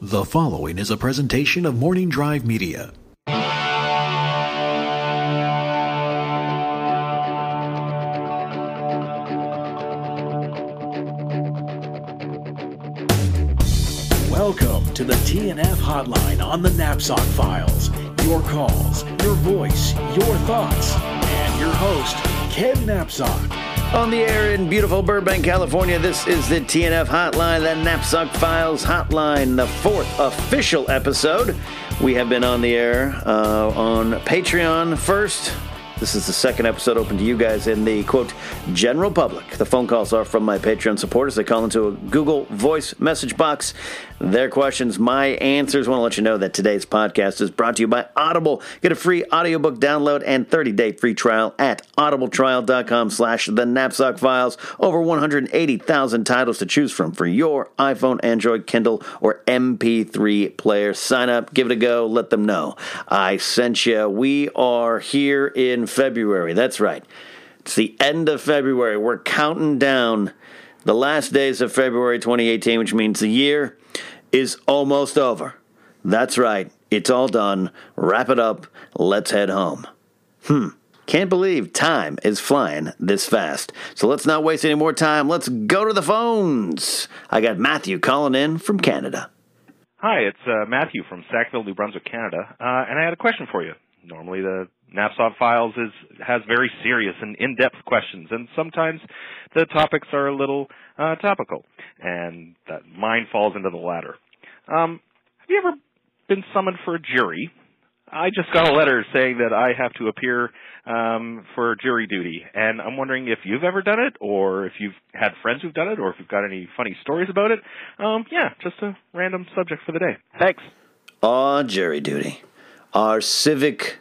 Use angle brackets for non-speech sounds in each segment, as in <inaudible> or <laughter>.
The following is a presentation of Morning Drive Media. Welcome to the TNF Hotline on the Napzok Files. Your calls, your voice, your thoughts, and your host, Ken Napzok. On the air in beautiful Burbank, California, this is the TNF Hotline, the Napzok Files Hotline, the fourth official episode. We have been on the air uh, on Patreon first, this is the second episode open to you guys in the quote general public. The phone calls are from my Patreon supporters. They call into a Google voice message box. Their questions, my answers. Want to let you know that today's podcast is brought to you by Audible. Get a free audiobook download and 30-day free trial at audibletrial.com slash the napzok files. Over 180,000 titles to choose from for your iPhone, Android, Kindle, or MP3 player. Sign up, give it a go, let them know. I sent you. We are here in February. That's right. It's the end of February. We're counting down the last days of February 2018, which means the year is almost over. That's right. It's all done. Wrap it up. Let's head home. Hmm. Can't believe time is flying this fast. So let's not waste any more time. Let's go to the phones. I got Matthew calling in from Canada. Hi, it's uh, Matthew from Sackville, New Brunswick, Canada, uh, and I had a question for you. Normally, the Napzok Files is has very serious and in-depth questions, and sometimes the topics are a little uh, topical, and that mine falls into the latter. Um, have you ever been summoned for a jury? I just got a letter saying that I have to appear um, for jury duty, and I'm wondering if you've ever done it, or if you've had friends who've done it, or if you've got any funny stories about it. Um, yeah, just a random subject for the day. Thanks. Ah, jury duty, our civic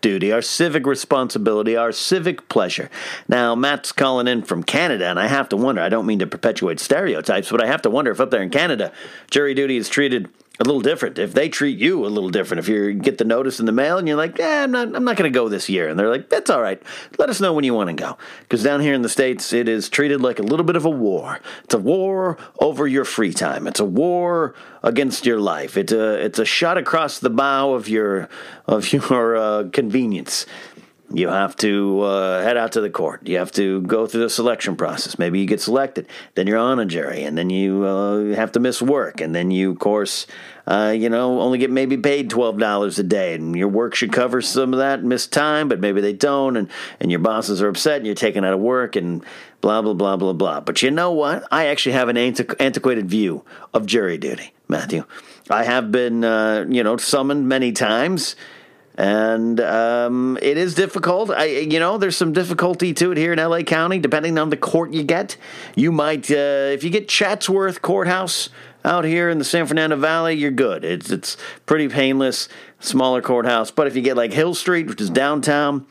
duty, our civic responsibility, our civic pleasure. Now, Matt's calling in from Canada, and I have to wonder, I don't mean to perpetuate stereotypes, but I have to wonder if up there in Canada, jury duty is treated a little different. If they treat you a little different, if you get the notice in the mail and you're like, "Yeah, I'm not, I'm not going to go this year," and they're like, "That's all right. Let us know when you want to go." Because down here in the states, it is treated like a little bit of a war. It's a war over your free time. It's a war against your life. It's a it's a shot across the bow of your of <laughs> your uh, convenience. You have to uh, head out to the court. You have to go through the selection process. Maybe you get selected. Then you're on a jury, and then you uh, have to miss work. And then you, of course, uh, you know, only get maybe paid twelve dollars a day, and your work should cover some of that missed time, but maybe they don't, and and your bosses are upset, and you're taken out of work, and blah blah blah blah blah. But you know what? I actually have an antiquated view of jury duty, Matthew. I have been, uh, you know, summoned many times and um, it is difficult. I, you know, there's some difficulty to it here in LA County, depending on the court you get. You might, uh, if you get Chatsworth Courthouse out here in the San Fernando Valley, you're good. It's it's pretty painless, smaller courthouse. But if you get like Hill Street, which is downtown.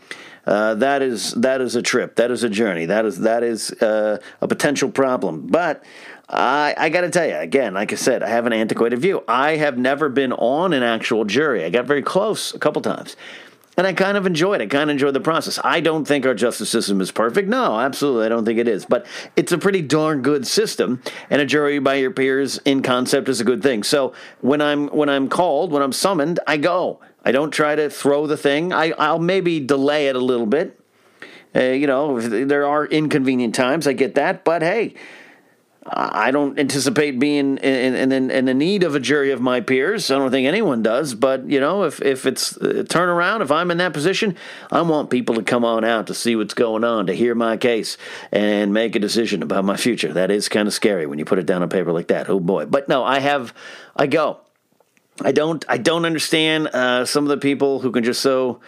Uh, that is that is a trip. That is a journey. That is that is uh, a potential problem. But I, I got to tell you, again, like I said, I have an antiquated view. I have never been on an actual jury. I got very close a couple times. And I kind of enjoyed it. I kind of enjoyed the process. I don't think our justice system is perfect. No, absolutely. I don't think it is. But it's a pretty darn good system. And a jury by your peers in concept is a good thing. So when I'm when I'm called, when I'm summoned, I go. I don't try to throw the thing. I, I'll maybe delay it a little bit. Uh, you know, there are inconvenient times. I get that. But hey, I don't anticipate being in, in, in, in, the need of a jury of my peers. I don't think anyone does. But, you know, if, if it's a turnaround, if I'm in that position, I want people to come on out to see what's going on, to hear my case, and make a decision about my future. That is kind of scary when you put it down on paper like that. Oh, boy. But no, I have, I go. I don't, I don't understand uh, some of the people who can just so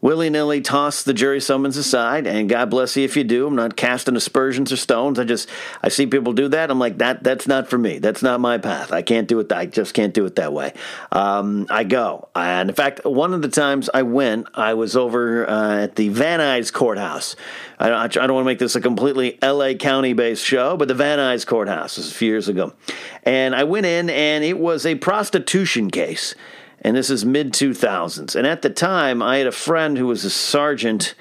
willy nilly toss the jury summons aside, and God bless you if you do. I'm not casting aspersions or stones. I just I see people do that. I'm like that. That's not for me. That's not my path. I can't do it. I just can't do it that way. Um, I go, and in fact, one of the times I went, I was over uh, at the Van Nuys Courthouse. I, I don't want to make this a completely L.A. County based show, but the Van Nuys Courthouse was a few years ago, and I went in, and it was a prostitution case and this is mid 2000s. And at the time, I had a friend who was a sergeant.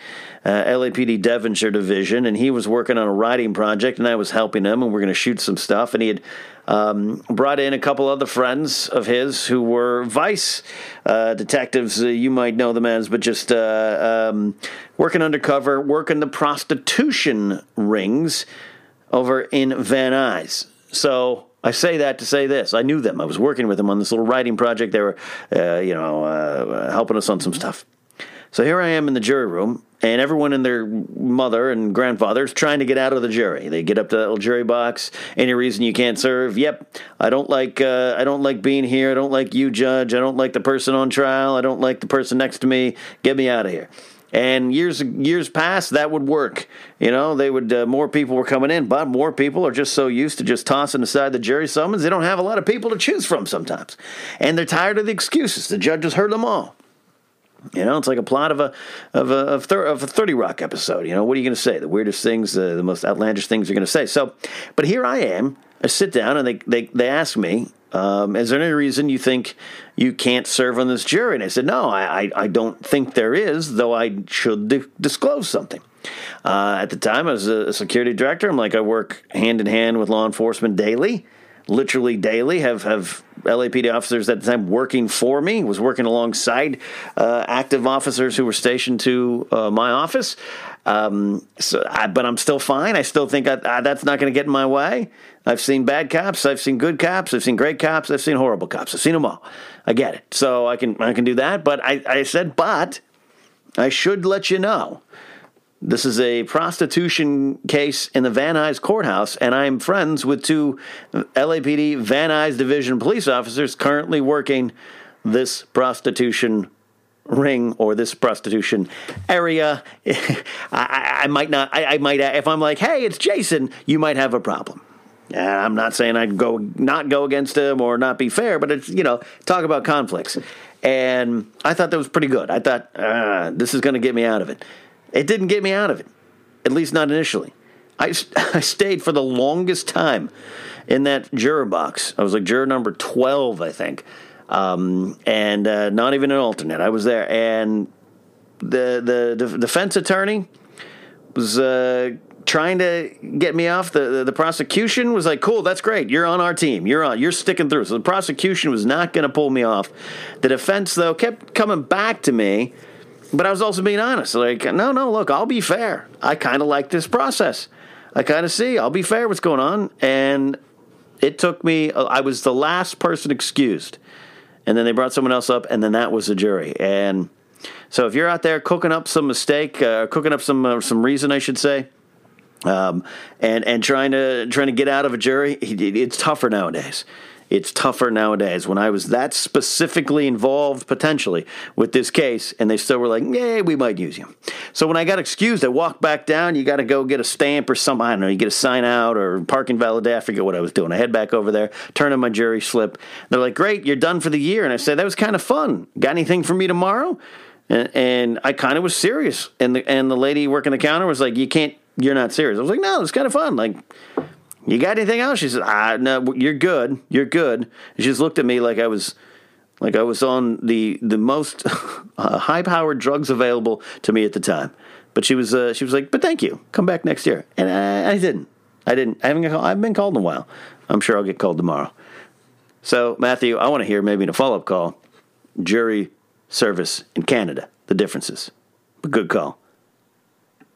Uh, LAPD Devonshire Division, and he was working on a writing project, and I was helping him, and we are going to shoot some stuff. And he had um, brought in a couple other friends of his who were vice uh, detectives. Uh, you might know them as, but just uh, um, working undercover, working the prostitution rings over in Van Nuys. So I say that to say this. I knew them. I was working with them on this little writing project. They were, uh, you know, uh, helping us on some stuff. So here I am in the jury room, and everyone and their mother and grandfather is trying to get out of the jury. They get up to that little jury box. Any reason you can't serve? Yep. I don't like. Uh, I don't like being here. I don't like you, judge. I don't like the person on trial. I don't like the person next to me. Get me out of here. And years years past, that would work. You know, they would uh, more people were coming in, but more people are just so used to just tossing aside the jury summons, they don't have a lot of people to choose from sometimes, and they're tired of the excuses. The judges heard them all. You know, it's like a plot of a of a of, thir- of a Thirty Rock episode. You know, what are you going to say? The weirdest things, uh, the most outlandish things you're going to say. So, but here I am. I sit down and they they they ask me um, is there any reason you think you can't serve on this jury? And I said, no, I, I, don't think there is, though I should di- disclose something. Uh, at the time, I was a security director. I'm like, I work hand in hand with law enforcement daily, literally daily. Have have LAPD officers at the time working for me. Was working alongside uh, active officers who were stationed to uh, my office. Um, so, I, but I'm still fine. I still think I, I, that's not going to get in my way. I've seen bad cops. I've seen good cops. I've seen great cops. I've seen horrible cops. I've seen them all. I get it. So I can I can do that. But I, I said, but I should let you know. This is a prostitution case in the Van Nuys courthouse, and I'm friends with two LAPD Van Nuys Division police officers currently working this prostitution ring or this prostitution area, <laughs> I, I, might not. I, I, might if I'm like, hey, it's Jason, you might have a problem. And I'm not saying I'd go not go against him or not be fair, but it's you know talk about conflicts. And I thought that was pretty good. I thought uh, this is going to get me out of it. It didn't get me out of it, at least not initially. I, <laughs> I stayed for the longest time in that juror box. I was like juror number 12, I think um, and uh, not even an alternate. I was there, and the the, defense attorney was uh, trying to get me off. The, the, the prosecution was like, "Cool, that's great. You're on our team. You're on. You're sticking through." So the prosecution was not going to pull me off. The defense, though, kept coming back to me. But I was also being honest. Like, no, no, look, I'll be fair. I kind of like this process. I kind of see. I'll be fair. What's going on? And it took me. I was the last person excused and then they brought someone else up, and then that was the jury. And so if you're out there cooking up some mistake, uh, cooking up some uh, some reason, I should say, um, and and trying to trying to get out of a jury, it's tougher nowadays. It's tougher nowadays. When I was that specifically involved potentially with this case, and they still were like, "Yeah, we might use you." So when I got excused, I walked back down. You got to go get a stamp or something. I don't know. You get a sign out or parking validate. I forget what I was doing. I head back over there, turn in my jury slip. They're like, "Great, you're done for the year." And I said, "That was kind of fun. Got anything for me tomorrow?" And, and I kind of was serious. And the and the lady working the counter was like, "You can't. You're not serious." I was like, "No, it's kind of fun. Like." You got anything else? She said, ah, no, you're good. You're good. she just looked at me like I was, like I was on the the most <laughs> uh, high powered drugs available to me at the time. But she was, uh, she was like, but thank you. Come back next year. And I, I didn't. I didn't. I haven't. I've been called in a while. I'm sure I'll get called tomorrow. So Matthew, I want to hear maybe in a follow up call, jury service in Canada, the differences. But good call.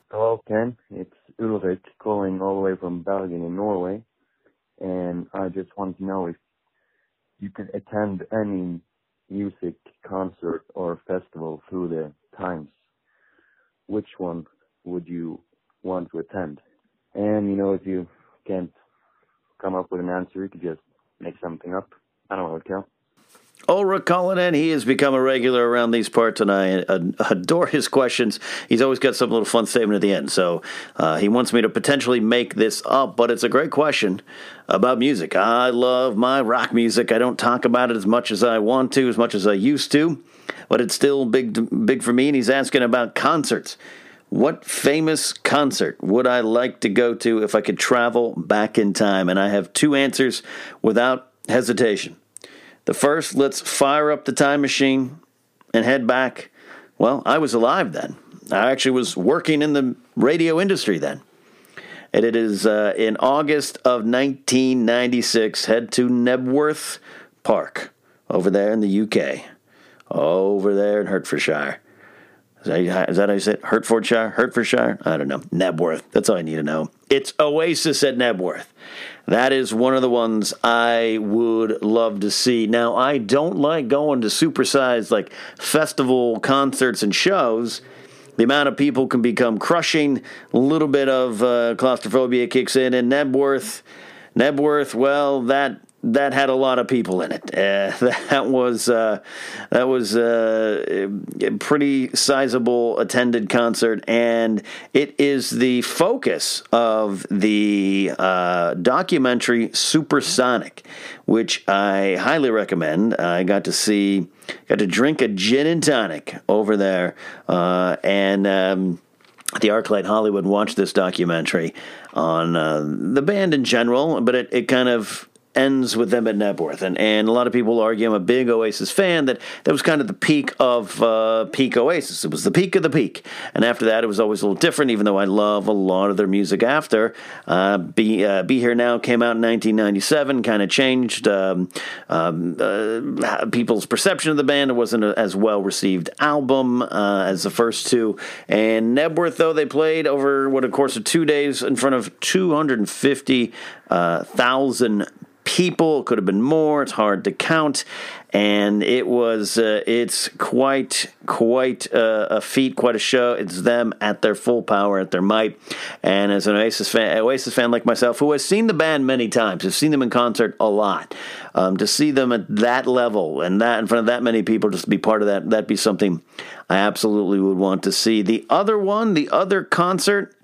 Hello, Ken. It's Ulrich calling all the way from Bergen in Norway. And I just want to know if you can attend any music concert or festival through the times. Which one would you want to attend? And you know, if you can't come up with an answer, you could just make something up. I don't know, Cal. Ulrich calling in. He has become a regular around these parts, and I adore his questions. He's always got some little fun statement at the end. So uh, he wants me to potentially make this up, but it's a great question about music. I love my rock music. I don't talk about it as much as I want to, as much as I used to, but it's still big, big for me. And he's asking about concerts. What famous concert would I like to go to if I could travel back in time? And I have two answers without hesitation. The first, let's fire up the time machine and head back. Well, I was alive then. I actually was working in the radio industry then. And it is uh, in August of 1996. Head to Knebworth Park over there in the UK, over there in Hertfordshire. Is that how you say it? Hertfordshire? Hertfordshire? I don't know. Knebworth. That's all I need to know. It's Oasis at Knebworth. That is one of the ones I would love to see. Now, I don't like going to supersized like festival concerts and shows. The amount of people can become crushing. A little bit of uh, claustrophobia kicks in. And Knebworth, Knebworth, well, that that had a lot of people in it. Uh, <laughs> that was uh, that was uh, a pretty sizable attended concert, and it is the focus of the uh, documentary Supersonic, which I highly recommend. I got to see, got to drink a gin and tonic over there, uh, and. Um, the ArcLight Hollywood watched this documentary on uh, the band in general, but it, it kind of ends with them at Knebworth. And, and a lot of people argue I'm a big Oasis fan, that that was kind of the peak of uh, peak Oasis. It was the peak of the peak. And after that, it was always a little different, even though I love a lot of their music after. Uh, Be, uh, Be Here Now came out in 1997, kind of changed um, um, uh, people's perception of the band. It wasn't a, as well received album uh, as the first two. And Knebworth, though, they played over what a course of two days in front of 250,000 people. It could have been more. It's hard to count, and it was. Uh, it's quite quite a, a, feat, quite a show. It's them at their full power, at their might. And as an Oasis fan, Oasis fan like myself, who has seen the band many times, has seen them in concert a lot, um, to see them at that level and that in front of that many people, just to be part of that, that'd be something I absolutely would want to see. The other one, the other concert.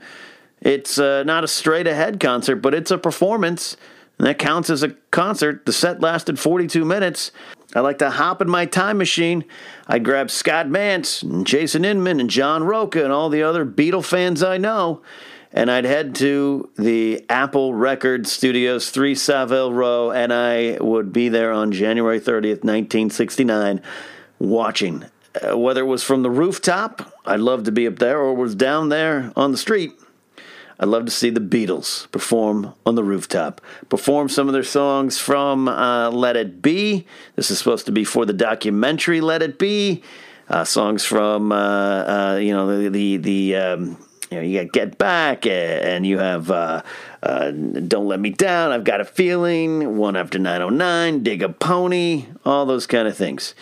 It's uh, not a straight ahead concert, but it's a performance and that counts as a concert. The set lasted 42 minutes. I like to hop in my time machine. I'd grab Scott Mantz and Jason Inman and John Rocha and all the other Beatle fans I know, and I'd head to the Apple Records Studios, 3 Savile Row, and I would be there on January 30th, 1969, watching. Uh, whether it was from the rooftop, I'd love to be up there, or was down there on the street, I'd love to see the Beatles perform on the rooftop, perform some of their songs from uh, Let It Be. This is supposed to be for the documentary Let It Be. Uh, songs from uh, uh you know the the, the um, you know you got Get Back and you have uh, uh, Don't Let Me Down. I've got a feeling. One after 909. Dig a Pony. All those kind of things.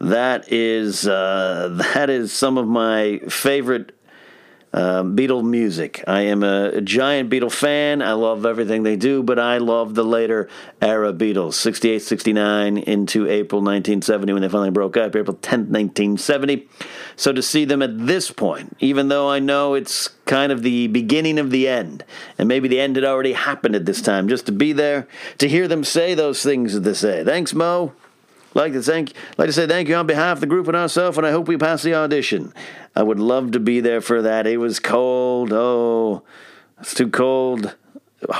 That is <laughs> that is some of my favorite um, Beatle music. I am a, a, giant Beatle fan. I love everything they do, but I love the later era Beatles, 68, 69 into April 1970 when they finally broke up, April 10th, 1970. So to see them at this point, even though I know it's kind of the beginning of the end, and maybe the end had already happened at this time, just to be there, to hear them say those things that they say. Thanks, Mo like to thank, like to say thank you on behalf of the group and ourselves, and I hope we pass the audition. I would love to be there for that. It was cold. Oh, it's too cold.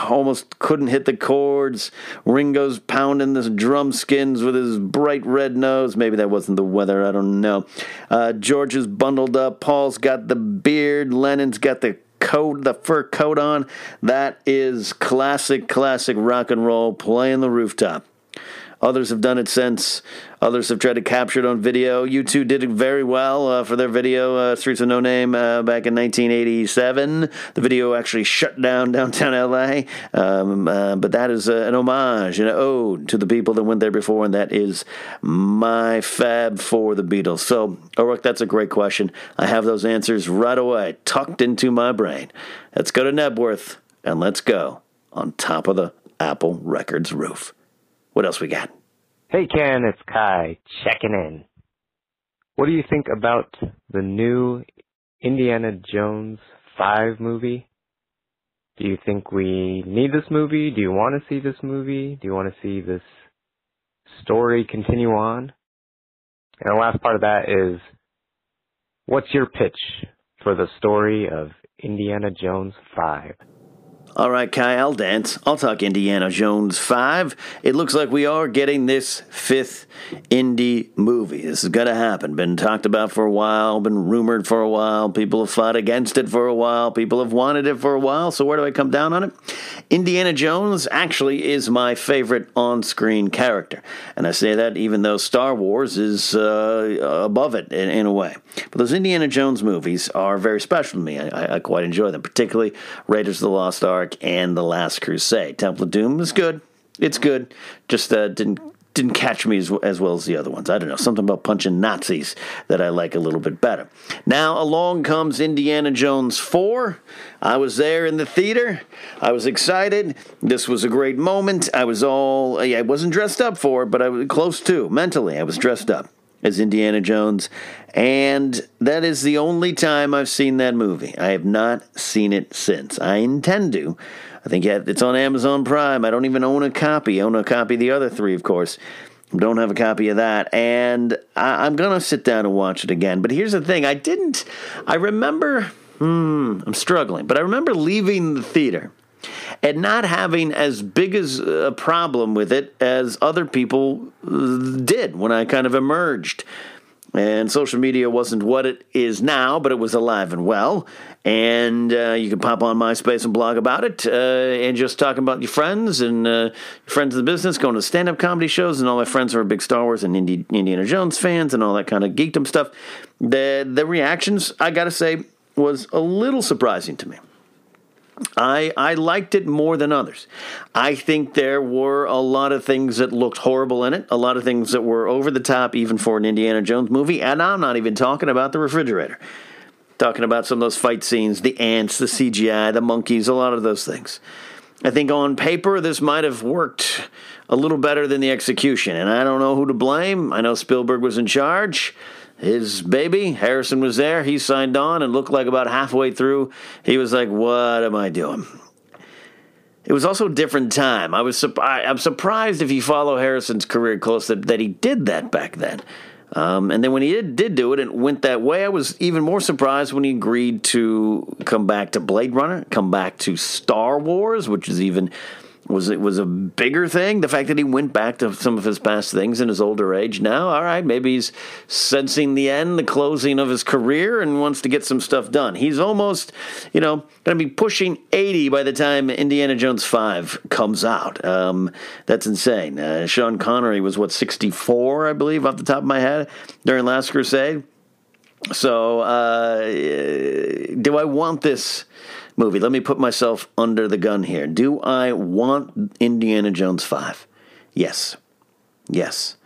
Almost couldn't hit the chords. Ringo's pounding the drum skins with his bright red nose. Maybe that wasn't the weather. I don't know. Uh, George is bundled up. Paul's got the beard. Lennon's got the coat, the fur coat on. That is classic, classic rock and roll. Playing the rooftop. Others have done it since. Others have tried to capture it on video. U2 did it very well uh, for their video, uh, Streets of No Name, uh, back in 1987. The video actually shut down <laughs> downtown LA. Um, uh, but that is uh, an homage, an ode to the people that went there before, and that is my fab for the Beatles. So, Ulrich, that's a great question. I have those answers right away, tucked into my brain. Let's go to Knebworth, and let's go on top of the Apple Records roof. What else we got? Hey Ken, it's Kai checking in. What do you think about the new Indiana Jones 5 movie? Do you think we need this movie? Do you want to see this movie? Do you want to see this story continue on? And the last part of that is, what's your pitch for the story of Indiana Jones 5? All right, Kai, I'll dance. I'll talk Indiana Jones 5. It looks like we are getting this fifth Indy movie. This is going to happen. Been talked about for a while, been rumored for a while. People have fought against it for a while. People have wanted it for a while. So, where do I come down on it? Indiana Jones actually is my favorite on screen character. And I say that even though Star Wars is uh, above it in, in, a way. But those Indiana Jones movies are very special to me. I, I quite enjoy them, particularly Raiders of the Lost Ark and The Last Crusade. Temple of Doom is good. It's good. Just uh, didn't didn't catch me as, as well as the other ones. I don't know, something about punching Nazis that I like a little bit better. Now along comes Indiana Jones 4. I was there in the theater. I was excited. This was a great moment. I was all I wasn't dressed up for it, but I was close to. Mentally, I was dressed up as Indiana Jones. And that is the only time I've seen that movie. I have not seen it since. I intend to. I think it's on Amazon Prime. I don't even own a copy. I own a copy of the other three, of course. Don't have a copy of that. And I, am going to sit down and watch it again. But here's the thing I didn't, I remember, hmm, I'm struggling, but I remember leaving the theater and not having as big as a problem with it as other people uh, did when I kind of emerged. And social media wasn't what it is now, but it was alive and well. And uh, you can pop on MySpace and blog about it, uh, and just talking about your friends and uh, friends of the business, going to stand-up comedy shows, and all my friends are big Star Wars and Indi- Indiana Jones fans, and all that kind of geekdom stuff. The the reactions, I got to say, was a little surprising to me. I I liked it more than others. I think there were a lot of things that looked horrible in it, a lot of things that were over the top even for an Indiana Jones movie, and I'm not even talking about the refrigerator. Talking about some of those fight scenes, the ants, the CGI, the monkeys, a lot of those things. I think on paper this might have worked a little better than the execution, and I don't know who to blame. I know Spielberg was in charge his baby. Harrison was there. He signed on and looked like about halfway through, he was like, What am I doing? It was also a different time. I was I'm surprised if you follow Harrison's career close that, that he did that back then. Um, and then when he did, did do it and went that way, I was even more surprised when he agreed to come back to Blade Runner, come back to Star Wars, which is even was it was a bigger thing? The fact that he went back to some of his past things in his older age. Now all right maybe he's sensing the end the closing of his career and wants to get some stuff done. He's almost you know going to be pushing 80 by the time indiana jones 5 comes out. Um, that's insane. Uh, sean connery was what 64 i believe off the top of my head during last crusade? So uh, do i want this movie. Let me put myself under the gun here. Do I want Indiana Jones 5? Yes. Yes.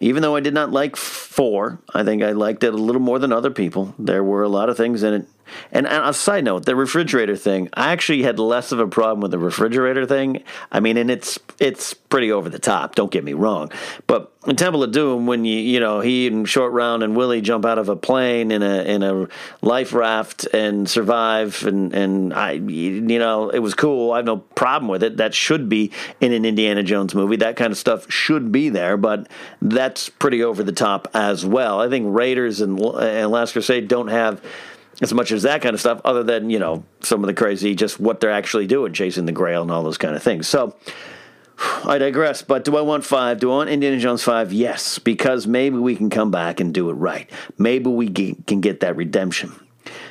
Even though I did not like 4, I think I liked it a little more than other people. There were a lot of things in it and, a side note, the refrigerator thing, I actually had less of a problem with the refrigerator thing. I mean, and it's it's pretty over the top. Don't get me wrong, but in Temple of Doom, when you you know he and Short Round and Willie jump out of a plane in a in a life raft and survive, and and I you know it was cool. I have no problem with it. That should be in an Indiana Jones movie. That kind of stuff should be there, but that's pretty over the top as well. I think Raiders and, and Last Crusade don't have as much as that kind of stuff, other than, you know, some of the crazy, just what they're actually doing, chasing the grail and all those kind of things. So I digress, but do I want five? Do I want Indiana Jones 5? Yes, because maybe we can come back and do it right. Maybe we can get that redemption.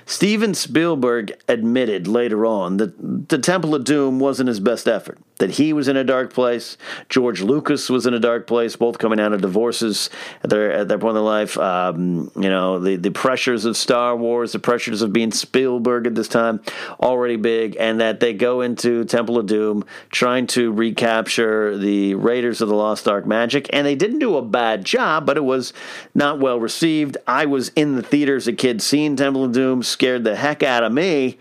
Steven Spielberg admitted later on that the Temple of Doom wasn't his best effort that he was in a dark place. George Lucas was in a dark place, both coming out of divorces at their at their point in life. Um, you know, the the pressures of Star Wars, the pressures of being Spielberg at this time, already big, and that they go into Temple of Doom trying to recapture the Raiders of the Lost Ark magic, and they didn't do a bad job, but it was not well received. I was in the theater as a kid, seeing Temple of Doom, scared the heck out of me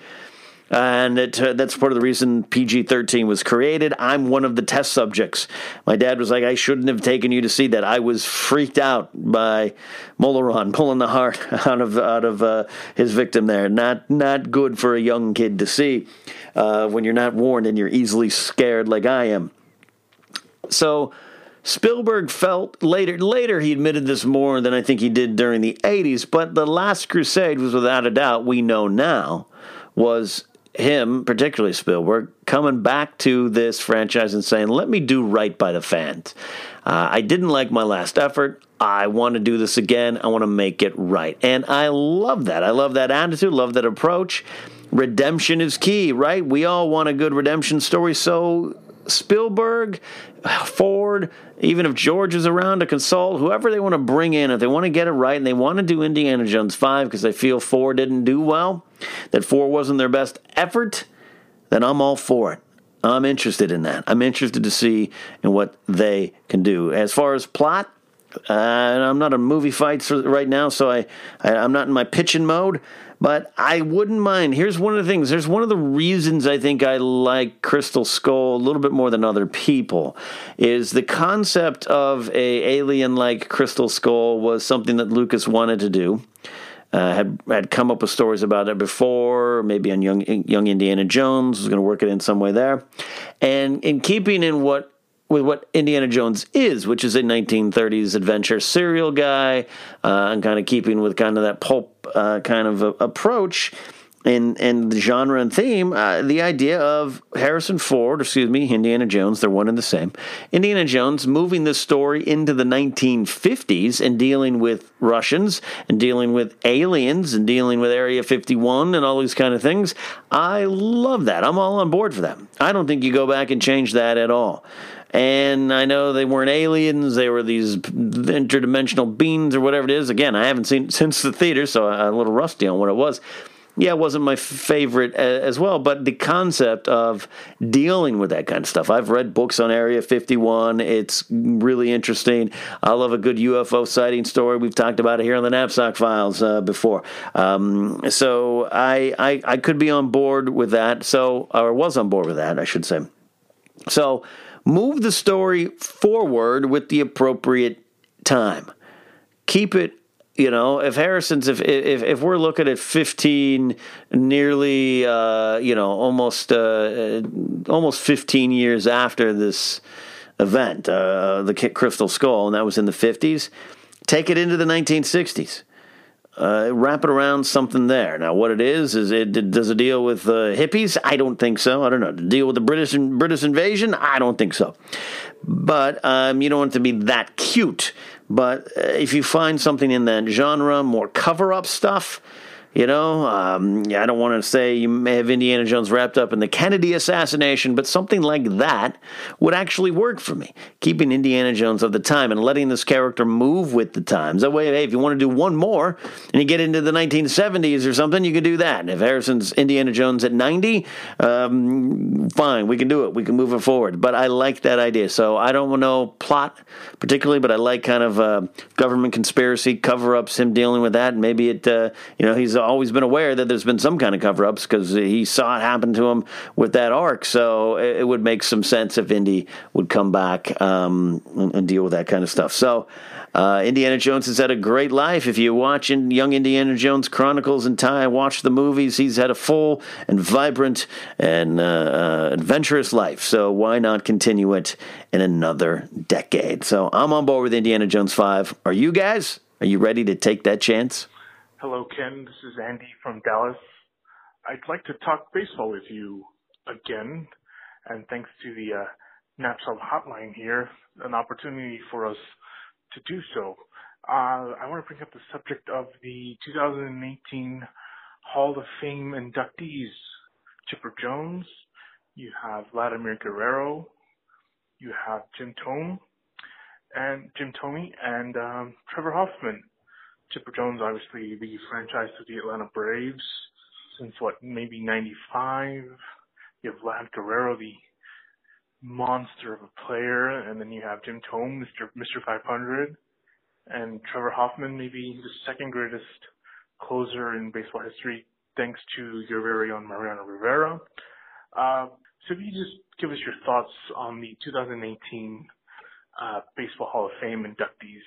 and it, uh, that's part of the reason PG 13 was created. I'm one of the test subjects. My dad was like, I shouldn't have taken you to see that. I was freaked out by Mola Ram pulling the heart <laughs> out of out of uh, his victim there. Not not good for a young kid to see uh, when you're not warned and you're easily scared like I am. So. Spielberg felt later later he admitted this more than I think he did during the 80s, but The Last Crusade was without a doubt we know now was him, particularly Spielberg, coming back to this franchise and saying, let me do right by the fans. Uh, I didn't like my last effort. I want to do this again. I want to make it right. And I love that. I love that attitude, love that approach. Redemption is key, right? We all want a good redemption story. So Spielberg, Ford, even if George is around to consult, whoever they want to bring in, if they want to get it right and they want to do Indiana Jones 5 because they feel 4 didn't do well, that 4 wasn't their best effort, then I'm all for it. I'm interested in that. I'm interested to see in what they can do. As far as plot, uh, I'm not a movie fights right now, so I, I I'm not in my pitching mode. But I wouldn't mind. Here's one of the things. There's one of the reasons I think I like Crystal Skull a little bit more than other people is the concept of a alien like Crystal Skull was something that Lucas wanted to do. Uh, had had come up with stories about it before, maybe on young young Indiana Jones was going to work it in some way there, and in keeping in what with what Indiana Jones is, which is a 1930s adventure serial guy, uh, and kind of keeping with kind of that pulp uh, kind of approach and and the genre and theme, uh, the idea of Harrison Ford, excuse me, Indiana Jones, they're one and the same. Indiana Jones moving this story into the 1950s and dealing with Russians and dealing with aliens and dealing with Area 51 and all these kind of things. I love that. I'm all on board for that. I don't think you go back and change that at all. And I know they weren't aliens; they were these interdimensional beings or whatever it is. Again, I haven't seen <laughs> since the theater, so I'm a little rusty on what it was yeah, it wasn't my favorite as well, but the concept of dealing with that kind of stuff. I've read books on Area 51. It's really interesting. I love a good UFO sighting story. We've talked about it here on the Napzok Files uh, before. Um, so I, I, I could be on board with that. So, or was on board with that, I should say. So, move the story forward with the appropriate time. Keep it you know, if Harrison's if if if we're looking at 15 nearly uh, you know, almost uh, almost 15 years after this event, uh, the Crystal Skull, and that was in the 50s, take it into the 1960s. Uh, wrap it around something there. Now, what it is is it, does it deal with uh, hippies? I don't think so. I don't know. deal with the British British invasion? I don't think so. But um, you don't want to be that cute. But uh, if you find something in that genre, more cover up stuff, you know, um, I don't want to say you may have Indiana Jones wrapped up in the Kennedy assassination, but something like that would actually work for me. Keeping Indiana Jones of the time and letting this character move with the times. That way, hey, if you want to do one more and you get into the 1970s or something, you can do that. And if Harrison's Indiana Jones at 90, um, fine, we can do it. We can move it forward. But I like that idea. So I don't know plot particularly, but I like kind of uh, government conspiracy cover ups, him dealing with that. And maybe it, uh, you know, he's always been aware that there's been some kind of cover ups because he saw it happen to him with that arc. So it, would make some sense if Indy would come back um, and, deal with that kind of stuff. So uh, Indiana Jones has had a great life. If you watch in Young Indiana Jones Chronicles and time, watch the movies, he's had a full and vibrant and uh, uh, adventurous life. So why not continue it in another decade? So I'm on board with Indiana Jones 5. Are you guys? Are you ready to take that chance? Hello, Ken. This is Andy from Dallas. I'd like to talk baseball with you again, and thanks to the uh, Napzok hotline here, an opportunity for us to do so. Uh, I want to bring up the subject of the 2018 Hall of Fame inductees. Chipper Jones, you have Vladimir Guerrero, you have Jim Thome, and Jim Thome, and um, Trevor Hoffman. Chipper Jones, obviously the franchise to the Atlanta Braves since what, maybe 95. You have Vlad Guerrero, the monster of a player, and then you have Jim Thome, Mr. Mr. 500, and Trevor Hoffman, maybe the second greatest closer in baseball history thanks to your very own Mariano Rivera. Uh, so if you just give us your thoughts on the 2018 uh, Baseball Hall of Fame inductees.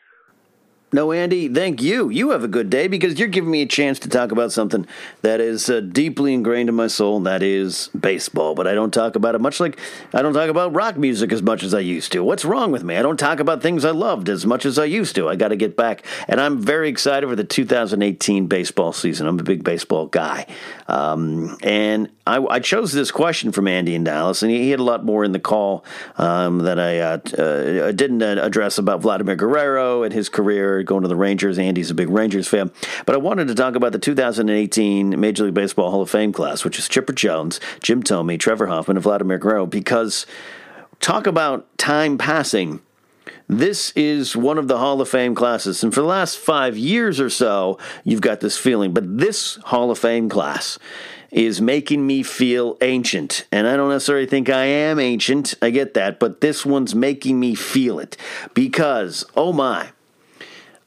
No, Andy, thank you. You have a good day because you're giving me a chance to talk about something that is uh, deeply ingrained in my soul, and that is baseball. But I don't talk about it much like I don't talk about rock music as much as I used to. What's wrong with me? I don't talk about things I loved as much as I used to. I got to get back. And I'm very excited for the 2018 baseball season. I'm a big baseball guy. Um, and I, I, chose this question from Andy in Dallas, and he, he had a lot more in the call um, that I uh, uh, didn't uh, address about Vladimir Guerrero and his career going to the Rangers. Andy's a big Rangers fan, but I wanted to talk about the 2018 Major League Baseball Hall of Fame class, which is Chipper Jones, Jim Thome, Trevor Hoffman, and Vladimir Guerrero, because talk about time passing. This is one of the Hall of Fame classes. And for the last five years or so, you've got this feeling. But this Hall of Fame class is making me feel ancient. And I don't necessarily think I am ancient. I get that. But this one's making me feel it. Because, oh my,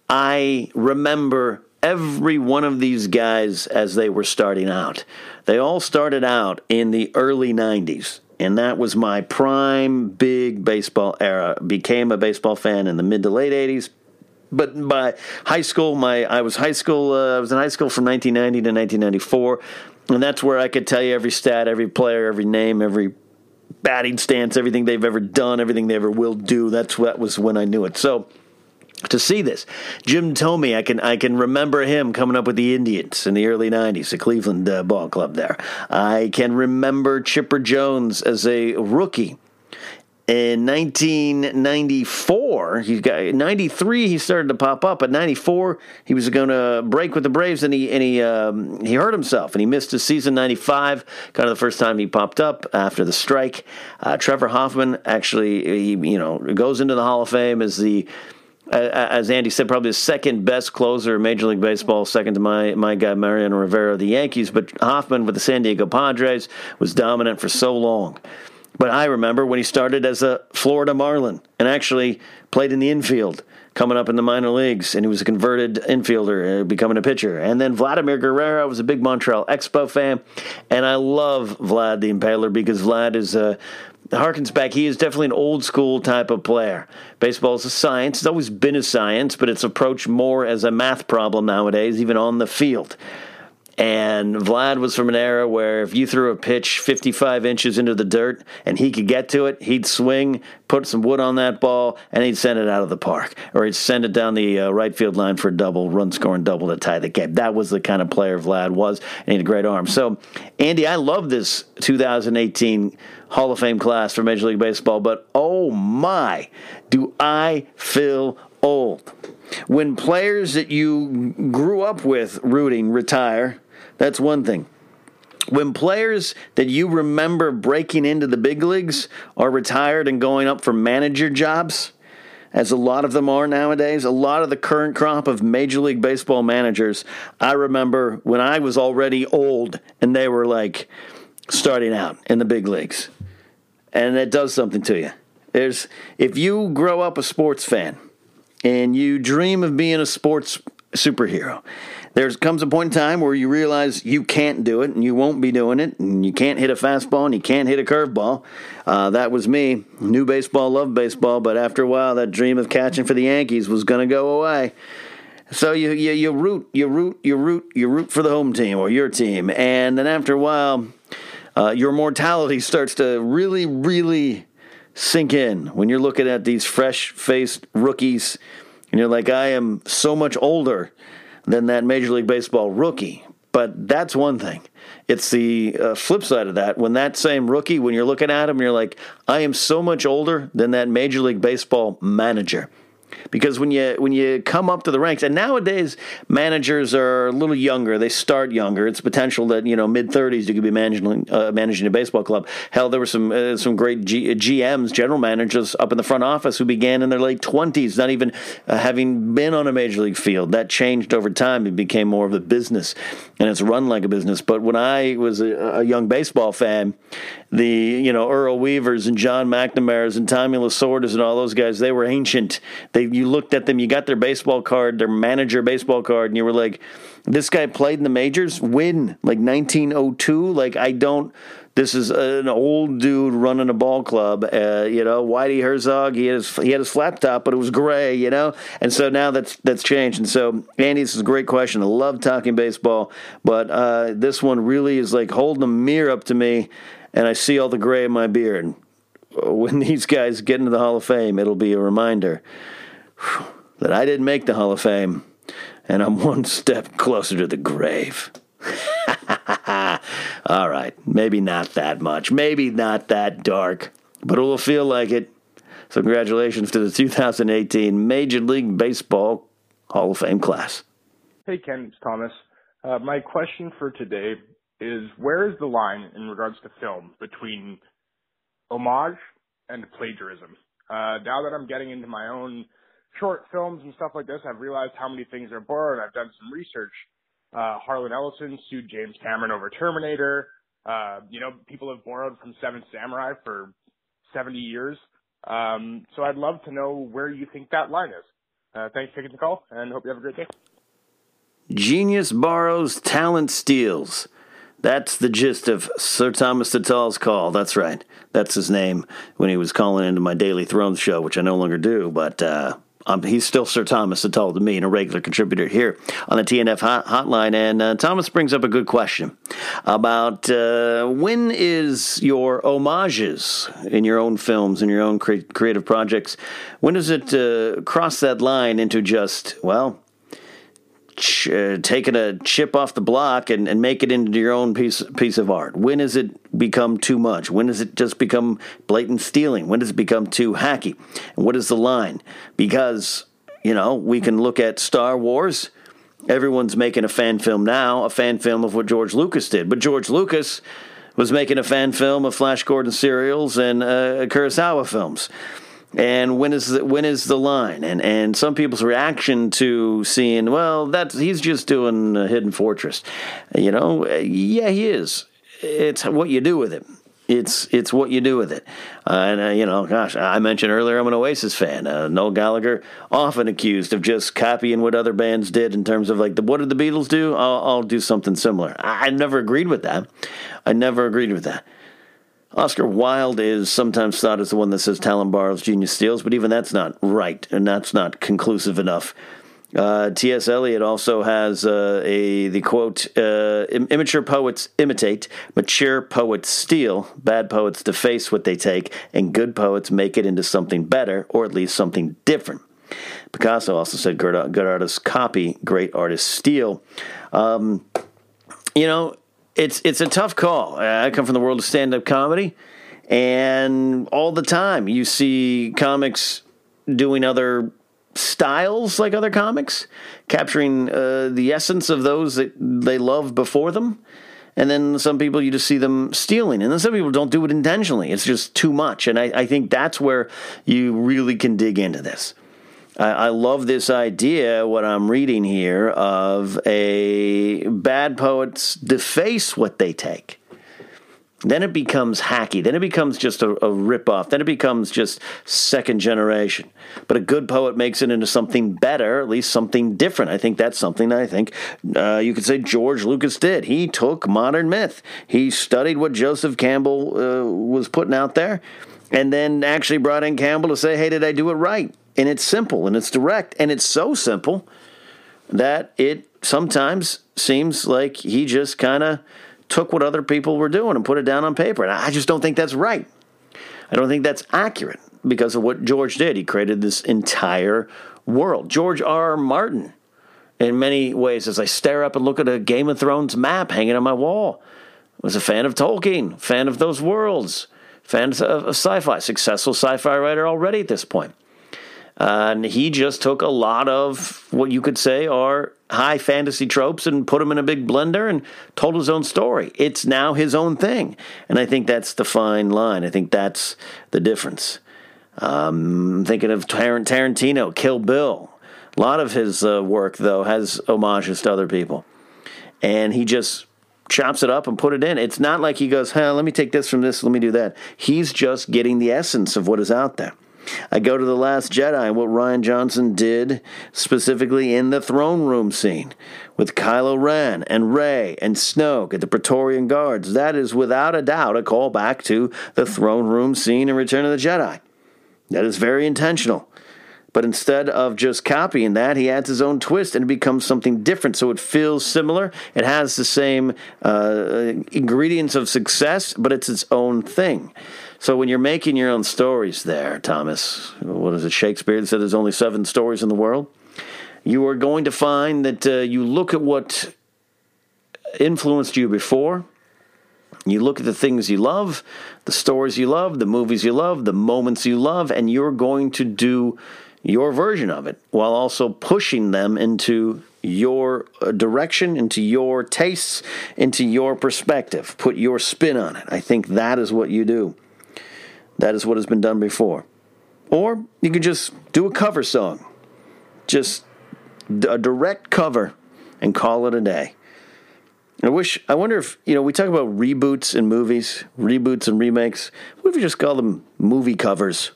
I remember every one of these guys as they were starting out. They all started out in the early 90s. And that was my prime big baseball era. Became a baseball fan in the mid to late 80s, but by high school, my I was high school. Uh, I was in high school from 1990 to 1994 and that's where I could tell you every stat, every player, every name, every batting stance, everything they've ever done, everything they ever will do. That's what was when I knew it. So to see this, Jim Thome, I can I can remember him coming up with the Indians in the early '90s, the Cleveland uh, ball club. There, I can remember Chipper Jones as a rookie. In 1994 he got 93 he started to pop up but 94 he was going to break with the braves and he and he um, he hurt himself and he missed his season 95 kind of the first time he popped up after the strike. Uh, trevor hoffman actually he you know goes into the hall of fame as the as Andy said, probably the second best closer in Major League Baseball, second to my my guy Mariano Rivera of the Yankees. But Hoffman with the San Diego Padres was dominant for so long. But I remember when he started as a Florida Marlin and actually played in the infield coming up in the minor leagues, and he was a converted infielder, uh, becoming a pitcher. And then Vladimir Guerrero was a big Montreal Expo fan, and I love Vlad the Impaler because Vlad is a uh, harkens back. He is definitely an old school type of player. Baseball is a science. It's always been a science, but it's approached more as a math problem nowadays, even on the field. And Vlad was from an era where if you threw a pitch 55 inches into the dirt and he could get to it, he'd swing, put some wood on that ball, and he'd send it out of the park. Or he'd send it down the uh, right field line for a double, run scoring double to tie the game. That was the kind of player Vlad was, and he had a great arm. So, Andy, I love this 2018 Hall of Fame class for Major League Baseball, but oh my, do I feel old. When players that you grew up with rooting retire, that's one thing. When players that you remember breaking into the big leagues are retired and going up for manager jobs, as a lot of them are nowadays, a lot of the current crop of Major League Baseball managers, I remember when I was already old and they were like starting out in the big leagues. And it does something to you. There's if you grow up a sports fan and you dream of being a sports superhero there comes a point in time where you realize you can't do it and you won't be doing it and you can't hit a fastball and you can't hit a curveball. Uh, that was me. New baseball, loved baseball, but after a while, that dream of catching for the Yankees was going to go away. So you, you you root, you root, you root, you root for the home team or your team, and then after a while, uh, your mortality <laughs> starts to really, really sink in when you're looking at these fresh-faced rookies, and you're like, I am so much older than that Major League Baseball rookie. But that's one thing. It's the uh, flip side of that. When that same rookie, when you're looking at him, you're like, I am so much older than that Major League Baseball manager because when you when you come up to the ranks and nowadays managers are a little younger they start younger. It's potential that you know mid 30s you could be managing uh, managing a baseball club. Hell there were some uh, some great G- GMs general managers up in the front office who began in their late 20s not even uh, having been on a major league field. That changed over time. It became more of a business and it's run like a business. But when I was a, a young baseball fan the you know Earl Weavers and John McNamara's and Tommy Lasorda's and all those guys they were ancient. They they you looked at them, you got their baseball card, their manager baseball card, and you were like, this guy played in the majors, win like 1902. Like I don't. This is an old dude running a ball club. Uh, you know, Whitey Herzog. He had his he had his top, but it was gray. You know, and so now that's that's changed. And so, Andy, this is a great question. I love talking baseball, but uh, this one really is like holding a mirror up to me, and I see all the gray in my beard. When these guys get into the Hall of Fame, it'll be a reminder that I didn't make the Hall of Fame, and I'm one <laughs> step closer to the grave. <laughs> All right, maybe not that much, maybe not that dark, but it will feel like it. So, congratulations to the 2018 Major League Baseball Hall of Fame class. Hey, Ken, it's Thomas. Uh, my question for today is where is the line in regards to film between homage and plagiarism? Uh, now that I'm getting into my own short films and stuff like this, I've realized how many things are borrowed. I've done some research uh, Harlan Ellison sued James Cameron over Terminator. Uh, you know, people have borrowed from Seven Samurai for 70 years. Um, so I'd love to know where you think that line is. Uh, thanks for taking the call, and hope you have a great day. Genius borrows, talent steals. That's the gist of Sir Thomas Sital's call. That's right. That's his name when he was calling into my Daily Thrones show, which I no longer do. But uh, um, he's still Sir Thomas Sital to me and a regular contributor here on the TNF hot, hotline. And uh, Thomas brings up a good question about uh, when is your homages in your own films and your own cre- creative projects, when does it uh, cross that line into just, well, ch- uh, taking a chip off the block and, and make it into your own piece piece of art? When does it become too much? When does it just become blatant stealing? When does it become too hacky? And what is the line? Because you know we can look at Star Wars. Everyone's making a fan film now, a fan film of what George Lucas did, but George Lucas was making a fan film of Flash Gordon serials and uh, Kurosawa films and when is the, when is the line? And and some people's reaction to seeing, well, that's he's just doing a Hidden Fortress, you know? Yeah, he is. It's what you do with it. It's it's what you do with it. Uh, and uh, you know, gosh, I mentioned earlier I'm an Oasis fan. Uh, Noel Gallagher often accused of just copying what other bands did in terms of like the, what did the Beatles do? I'll, I'll do something similar. I, I never agreed with that. I never agreed with that. Oscar Wilde is sometimes thought as the one that says talent borrows, genius steals, but even that's not right, and that's not conclusive enough. Uh, T.S. Eliot also has uh, a the quote: uh, "Immature poets imitate, mature poets steal, bad poets deface what they take, and good poets make it into something better, or at least something different." Picasso also said, "Good, good artists copy, great artists steal." Um, you know, it's it's a tough call. I come from the world of stand up comedy, and all the time you see comics doing other styles like other comics, capturing uh, the essence of those that they loved before them. And then some people you just see them stealing, and then some people don't do it intentionally. It's just too much, and I, I think that's where you really can dig into this. I, I love this idea, what I'm reading here, of a bad poets deface what they take. Then it becomes hacky. Then it becomes just a, a ripoff. Then it becomes just second generation. But a good poet makes it into something better, at least something different. I think that's something I think uh, you could say George Lucas did. He took modern myth. He studied what Joseph Campbell uh, was putting out there, and then actually brought in Campbell to say, "Hey, did I do it right?" And it's simple and it's direct and it's so simple that it sometimes seems like he just kind of took what other people were doing and put it down on paper. And I just don't think that's right. I don't think that's accurate because of what George did. He created this entire world. George R. Martin, in many ways, as I stare up and look at a Game of Thrones map hanging on my wall, was a fan of Tolkien, fan of those worlds, fan of, sci-fi, successful sci-fi writer already at this point. Uh, and he just took a lot of what you could say are high fantasy tropes and put them in a big blender and told his own story. It's now his own thing. And I think that's the fine line. I think that's the difference. Um, I'm thinking of Tarantino, Kill Bill. A lot of his uh, work, though, has homages to other people. And he just chops it up and put it in. It's not like he goes, huh, let me take this from this, let me do that. He's just getting the essence of what is out there. I go to The Last Jedi what Rian Johnson did specifically in the throne room scene with Kylo Ren and Rey and Snoke at the Praetorian Guards. That is without a doubt a callback to the throne room scene in Return of the Jedi. That is very intentional. But instead of just copying that, he adds his own twist and it becomes something different. So it feels similar. It has the same uh, ingredients of success, but it's its own thing. So when you're making your own stories there, Thomas, what is it, Shakespeare said there's only seven stories in the world? You are going to find that uh, you look at what influenced you before, you look at the things you love, the stories you love, the movies you love, the moments you love, and you're going to do your version of it while also pushing them into your uh, direction, into your tastes, into your perspective. Put your spin on it. I think that is what you do. That is what has been done before. Or you could just do a cover song, just a direct cover, and call it a day. I wish, I wonder if, you know, we talk about reboots in movies, reboots and remakes. What if we just call them movie covers?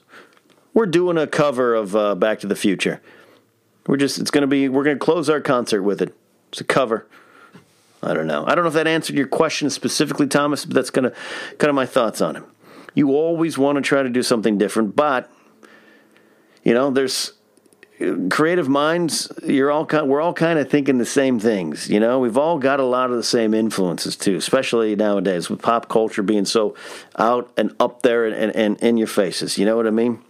we're doing a cover of uh, Back to the Future. We're just, it's going to be, we're going to close our concert with it. It's a cover. I don't know. I don't know if that answered your question specifically, Thomas, but that's kind of kind of my thoughts on it. You always want to try to do something different, but you know, there's creative minds. You're all kind, we're all kind of thinking the same things. You know, we've all got a lot of the same influences too, especially nowadays with pop culture being so out and up there and, and, and in your faces. You know what I mean?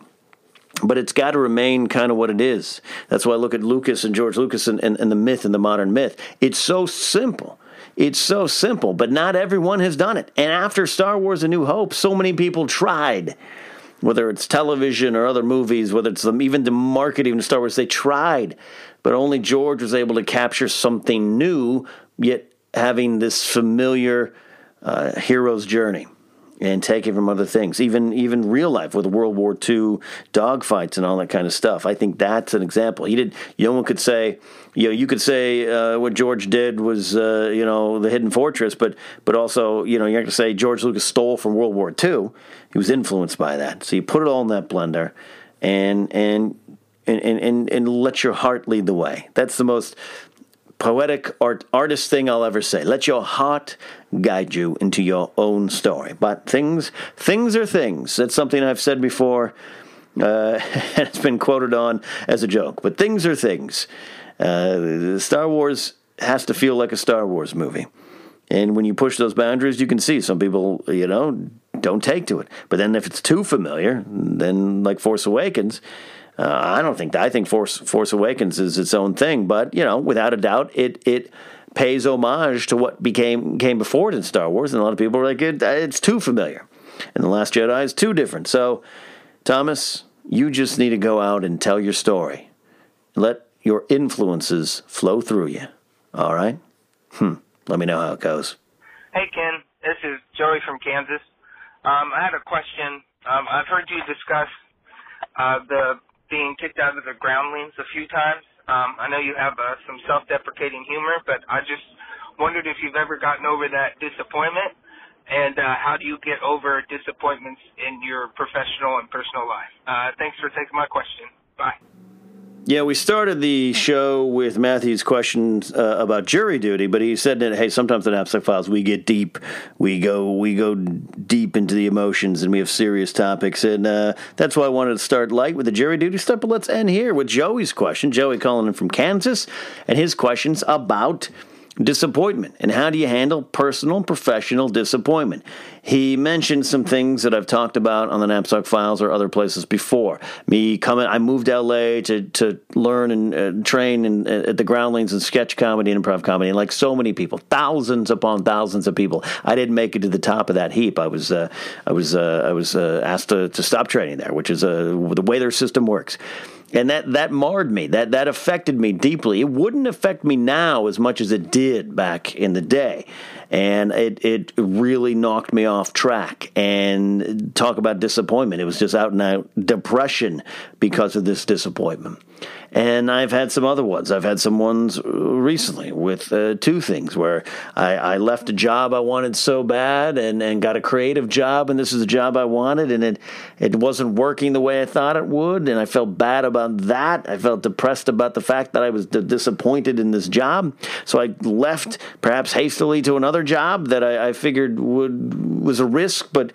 but it's got to remain kind of what it is. That's why I look at Lucas and George Lucas and, and, and, the myth and the modern myth. It's so simple. It's so simple, but not everyone has done it. And after Star Wars A New Hope, so many people tried. Whether it's television or other movies, whether it's even the marketing of Star Wars, they tried. But only George was able to capture something new, yet having this familiar uh, hero's journey and take it from other things, even even real life with World War II dogfights and all that kind of stuff. I think that's an example. He did. No one could say, you know, you could say uh, what George did was, uh, you know, the Hidden Fortress, but but also, you know, you're going to say George Lucas stole from World War II. He was influenced by that. So you put it all in that blender, and and and and, and let your heart lead the way. That's the most poetic art artist thing I'll ever say. Let your heart guide you into your own story. But things things are things. That's something I've said before, uh, <laughs> and it's been quoted on as a joke. But things are things. Uh, Star Wars has to feel like a Star Wars movie. And when you push those boundaries, you can see some people, you know, don't take to it. But then if it's too familiar, then like Force Awakens, uh, I don't think that. I think Force Force Awakens is its own thing, but you know, without a doubt, it it pays homage to what became came before it in Star Wars, and a lot of people are like, it, it's too familiar, and the Last Jedi is too different. So, Thomas, you just need to go out and tell your story. Let your influences flow through you. All right? Hmm. Let me know how it goes. Hey, Ken. This is Joey from Kansas. Um, I had a question. Um, I've heard you discuss uh, the being kicked out of the groundlings a few times. Um, I know you have uh, some self-deprecating humor, but I just wondered if you've ever gotten over that disappointment, and uh, how do you get over disappointments in your professional and personal life? Uh, thanks for taking my question. Bye. Yeah, we started the show with Matthew's questions uh, about jury duty, but he said that hey, sometimes in Napzok Files we get deep, we go we go deep into the emotions, and we have serious topics, and uh, that's why I wanted to start light with the jury duty stuff. But let's end here with Joey's question. Joey calling in from Kansas, and his questions about disappointment and how do you handle personal and professional disappointment. He mentioned some things that I've talked about on the Napzok Files or other places before. Me coming, I moved to LA to to learn and uh, train in, uh, at the Groundlings and sketch comedy and improv comedy, and like so many people, thousands upon thousands of people, I didn't make it to the top of that heap. I was uh, I was uh, I was uh, asked to, to stop training there, which is uh, the way their system works and that that marred me. That that affected me deeply. It wouldn't affect me now as much as it did back in the day. and it it really knocked me off track. And talk about disappointment. It was just out and out depression because of this disappointment. And I've had some other ones. I've had some ones recently with uh, two things where I, I, left a job I wanted so bad and, and got a creative job, and this is the job I wanted, and it, it wasn't working the way I thought it would, and I felt bad about that. I felt depressed about the fact that I was d- disappointed in this job. So I left, perhaps hastily, to another job that I, I figured would was a risk, but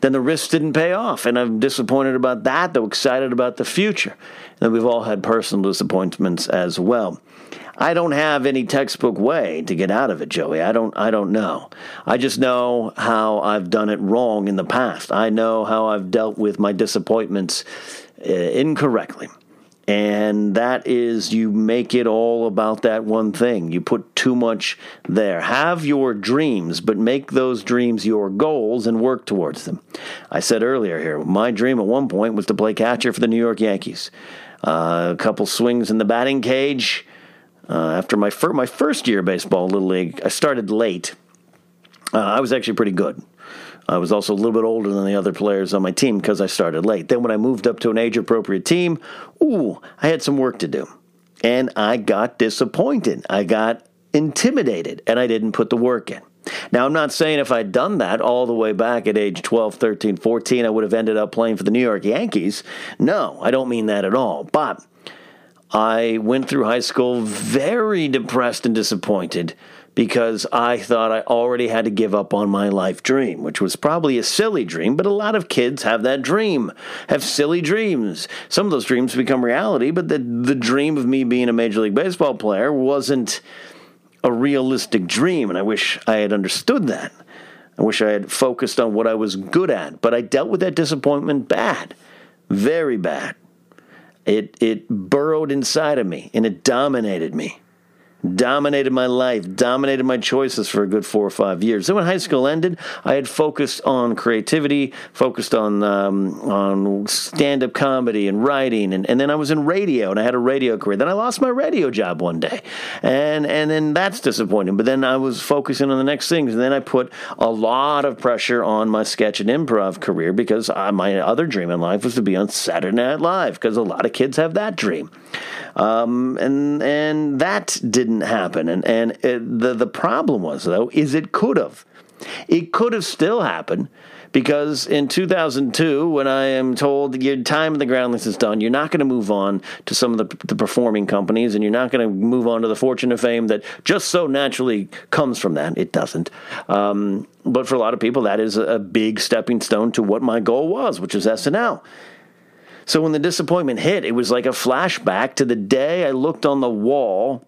then the risk didn't pay off. And I'm disappointed about that, though excited about the future. And we've all had personal disappointments as well. I don't have any textbook way to get out of it, Joey. I don't I don't know. I just know how I've done it wrong in the past. I know how I've dealt with my disappointments uh, incorrectly. And that is, you make it all about that one thing. You put too much there. Have your dreams, but make those dreams your goals and work towards them. I said earlier here, my dream at one point was to play catcher for the New York Yankees. Uh, a couple swings in the batting cage. Uh, after my, fir- my first year baseball, Little League, I started late. Uh, I was actually pretty good. I was also a little bit older than the other players on my team because I started late. Then when I moved up to an age appropriate team, ooh, I had some work to do. And I got disappointed. I got intimidated and I didn't put the work in. Now, I'm not saying if I'd done that all the way back at age 12, 13, 14, I would have ended up playing for the New York Yankees. No, I don't mean that at all. But I went through high school very depressed and disappointed because I thought I already had to give up on my life dream, which was probably a silly dream, but a lot of kids have that dream, have silly dreams. Some of those dreams become reality, but the, the dream of me being a Major League Baseball player wasn't a realistic dream, and I wish I had understood that. I wish I had focused on what I was good at, but I dealt with that disappointment bad, very bad. It it burrowed inside of me and it dominated me dominated my life, dominated my choices for a good four or five years. Then when high school ended, I had focused on creativity, focused on um, on stand up comedy and writing, and, and then I was in radio and I had a radio career. Then I lost my radio job one day, and and then that's disappointing. But then I was focusing on the next things, and then I put a lot of pressure on my sketch and improv career because I, my other dream in life was to be on Saturday Night Live because a lot of kids have that dream. Um, and and that didn't happen. And and it, the the problem was though is it could have, it could have still happened. Because in 2002, when I am told your time in the groundlings is done, you're not going to move on to some of the, the performing companies, and you're not going to move on to the fortune of fame that just so naturally comes from that. It doesn't. Um, but for a lot of people, that is a big stepping stone to what my goal was, which is SNL. So when the disappointment hit, it was like a flashback to the day I looked on the wall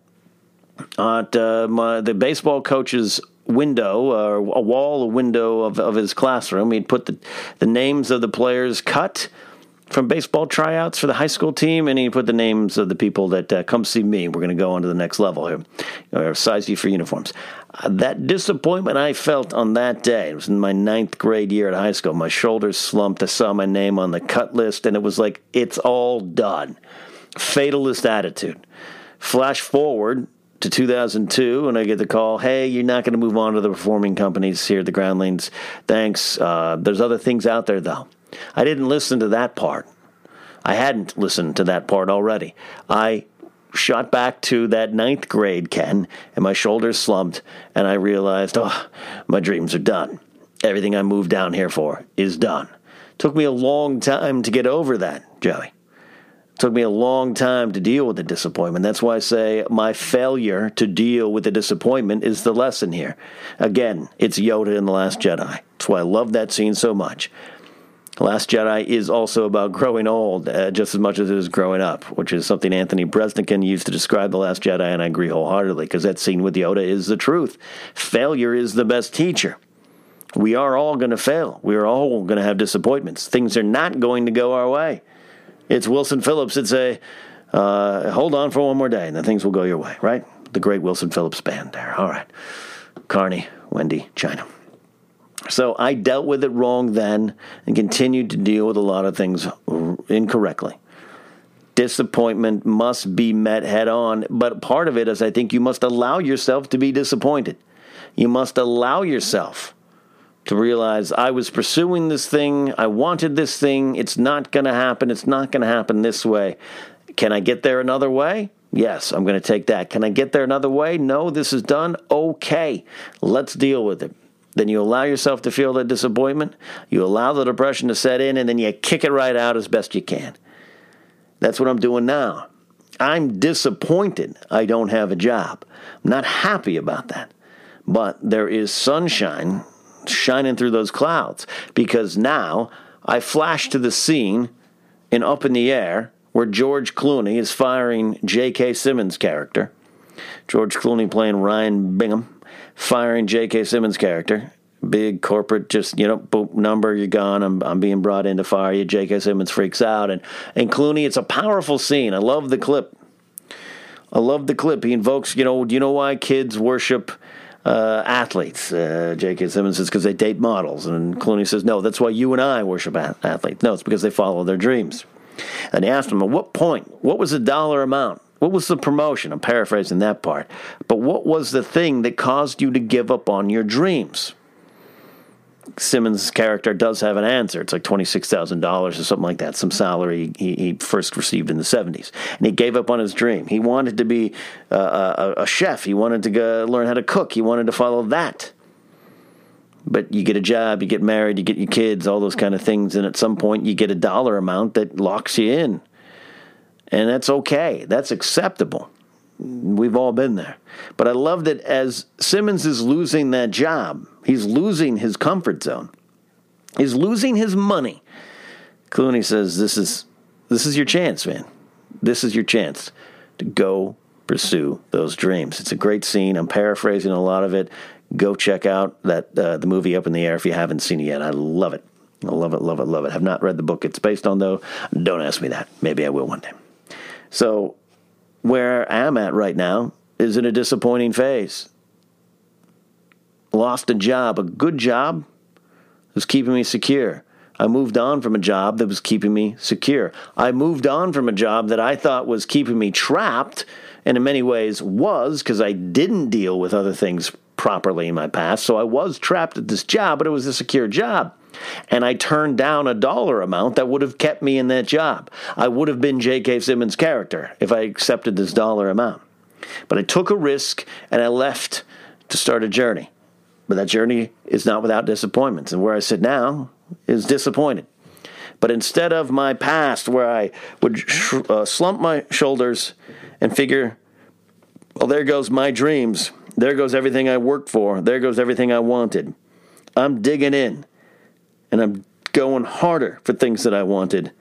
at uh, my, the baseball coach's window, uh, a wall, a window of, of his classroom. He'd put the, the names of the players cut from baseball tryouts for the high school team, and he put the names of the people that uh, come see me. We're going to go on to the next level here, or size you for uniforms. Uh, that disappointment I felt on that day, it was in my ninth grade year at high school. My shoulders slumped. I saw my name on the cut list, and it was like, it's all done. Fatalist attitude. Flash forward to 2002 and I get the call, hey, you're not going to move on to the performing companies here at the Groundlings. Thanks. Uh, there's other things out there, though. I didn't listen to that part. I hadn't listened to that part already. I shot back to that ninth grade, Ken, and my shoulders slumped, and I realized, oh, my dreams are done. Everything I moved down here for is done. Took me a long time to get over that, Joey. Took me a long time to deal with the disappointment. That's why I say my failure to deal with the disappointment is the lesson here. Again, it's Yoda in The Last Jedi. That's why I love that scene so much. Last Jedi is also about growing old uh, just as much as it is growing up, which is something Anthony Breznican used to describe The Last Jedi, and I agree wholeheartedly because that scene with Yoda is the truth. Failure is the best teacher. We are all going to fail. We are all going to have disappointments. Things are not going to go our way. It's Wilson Phillips that say, uh, hold on for one more day and then things will go your way, right? The great Wilson Phillips band there. All right. Carnie, Wendy, Chynna. So I dealt with it wrong then and continued to deal with a lot of things incorrectly. Disappointment must be met head on, but part of it is I think you must allow yourself to be disappointed. You must allow yourself to realize I was pursuing this thing, I wanted this thing, it's not going to happen, it's not going to happen this way. Can I get there another way? Yes, I'm going to take that. Can I get there another way? No, this is done. Okay, let's deal with it. Then you allow yourself to feel the disappointment, you allow the depression to set in, and then you kick it right out as best you can. That's what I'm doing now. I'm disappointed I don't have a job. I'm not happy about that. But there is sunshine shining through those clouds because now I flash to the scene in Up in the Air where George Clooney is firing J.K. Simmons' character. George Clooney playing Ryan Bingham, firing J.K. Simmons' character. Big corporate, just you know, boop, number, you're gone. I'm I'm being brought in to fire you. J.K. Simmons freaks out, and and Clooney. It's a powerful scene. I love the clip. I love the clip. He invokes, you know, do you know why kids worship uh, athletes. Uh, J.K. Simmons says because they date models, and Clooney says no, that's why you and I worship athletes. No, it's because they follow their dreams. And he asked him, at what point? What was the dollar amount? What was the promotion? I'm paraphrasing that part. But what was the thing that caused you to give up on your dreams? Simmons' character does have an answer. It's like $26,000 or something like that, some salary he, he, first received in the 70s. And he gave up on his dream. He wanted to be uh, a, a, chef, he wanted to go learn how to cook, he wanted to follow that. But you get a job, you get married, you get your kids, all those kind of things, and at some point you get a dollar amount that locks you in. And that's okay, that's acceptable. We've all been there. But I love that as Simmons is losing that job, he's losing his comfort zone. He's losing his money. Clooney says, This is this is your chance, man. This is your chance to go pursue those dreams. It's a great scene. I'm paraphrasing a lot of it. Go check out that uh, the movie Up in the Air if you haven't seen it yet. I love it. I love it, love it, love it. Have not read the book it's based on though. Don't ask me that. Maybe I will one day. So where I'm at right now is in a disappointing phase. Lost a job, a good job was keeping me secure. I moved on from a job that was keeping me secure. I moved on from a job that I thought was keeping me trapped, and in many ways was because I didn't deal with other things properly in my past. So I was trapped at this job, but it was a secure job and I turned down a dollar amount that would have kept me in that job. I would have been J.K. Simmons' character if I accepted this dollar amount. But I took a risk and I left to start a journey. But that journey is not without disappointments. And where I sit now is disappointed. But instead of my past, where I would sh- uh, slump my shoulders and figure, well, there goes my dreams. There goes everything I worked for. There goes everything I wanted. I'm digging in and I'm going harder for things that I wanted,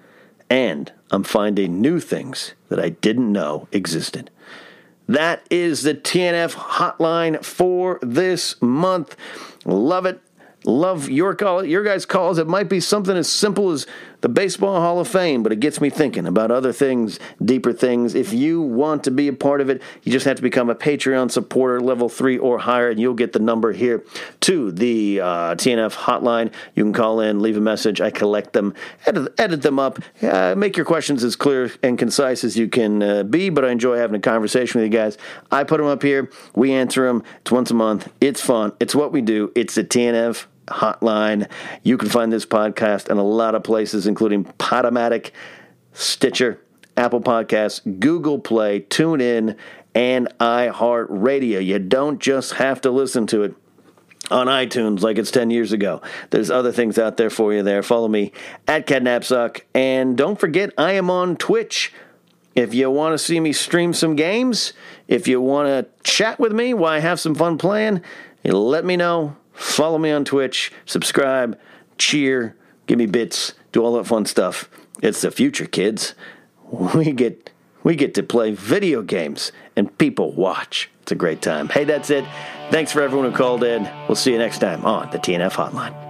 and I'm finding new things that I didn't know existed. That is the TNF hotline for this month. Love it. Love your call, your guys' calls. It might be something as simple as the Baseball Hall of Fame, but it gets me thinking about other things, deeper things. If you want to be a part of it, you just have to become a Patreon supporter, level three or higher, and you'll get the number here to the uh, TNF hotline. You can call in, leave a message. I collect them, edit, edit them up, uh, make your questions as clear and concise as you can uh, be. But I enjoy having a conversation with you guys. I put them up here. We answer them. It's once a month. It's fun. It's what we do. It's the TNF hotline. You can find this podcast in a lot of places, including Podomatic, Stitcher, Apple Podcasts, Google Play, TuneIn, and iHeartRadio. You don't just have to listen to it on iTunes like it's 10 years ago. There's other things out there for you there. Follow me at KenNapzok. And don't forget, I am on Twitch. If you want to see me stream some games, if you want to chat with me while I have some fun playing, let me know. Follow me on Twitch, subscribe, cheer, give me bits, do all that fun stuff. It's the future, kids. We get we get to play video games and people watch. It's a great time. Hey, that's it. Thanks for everyone who called in. We'll see you next time on the TNF Hotline.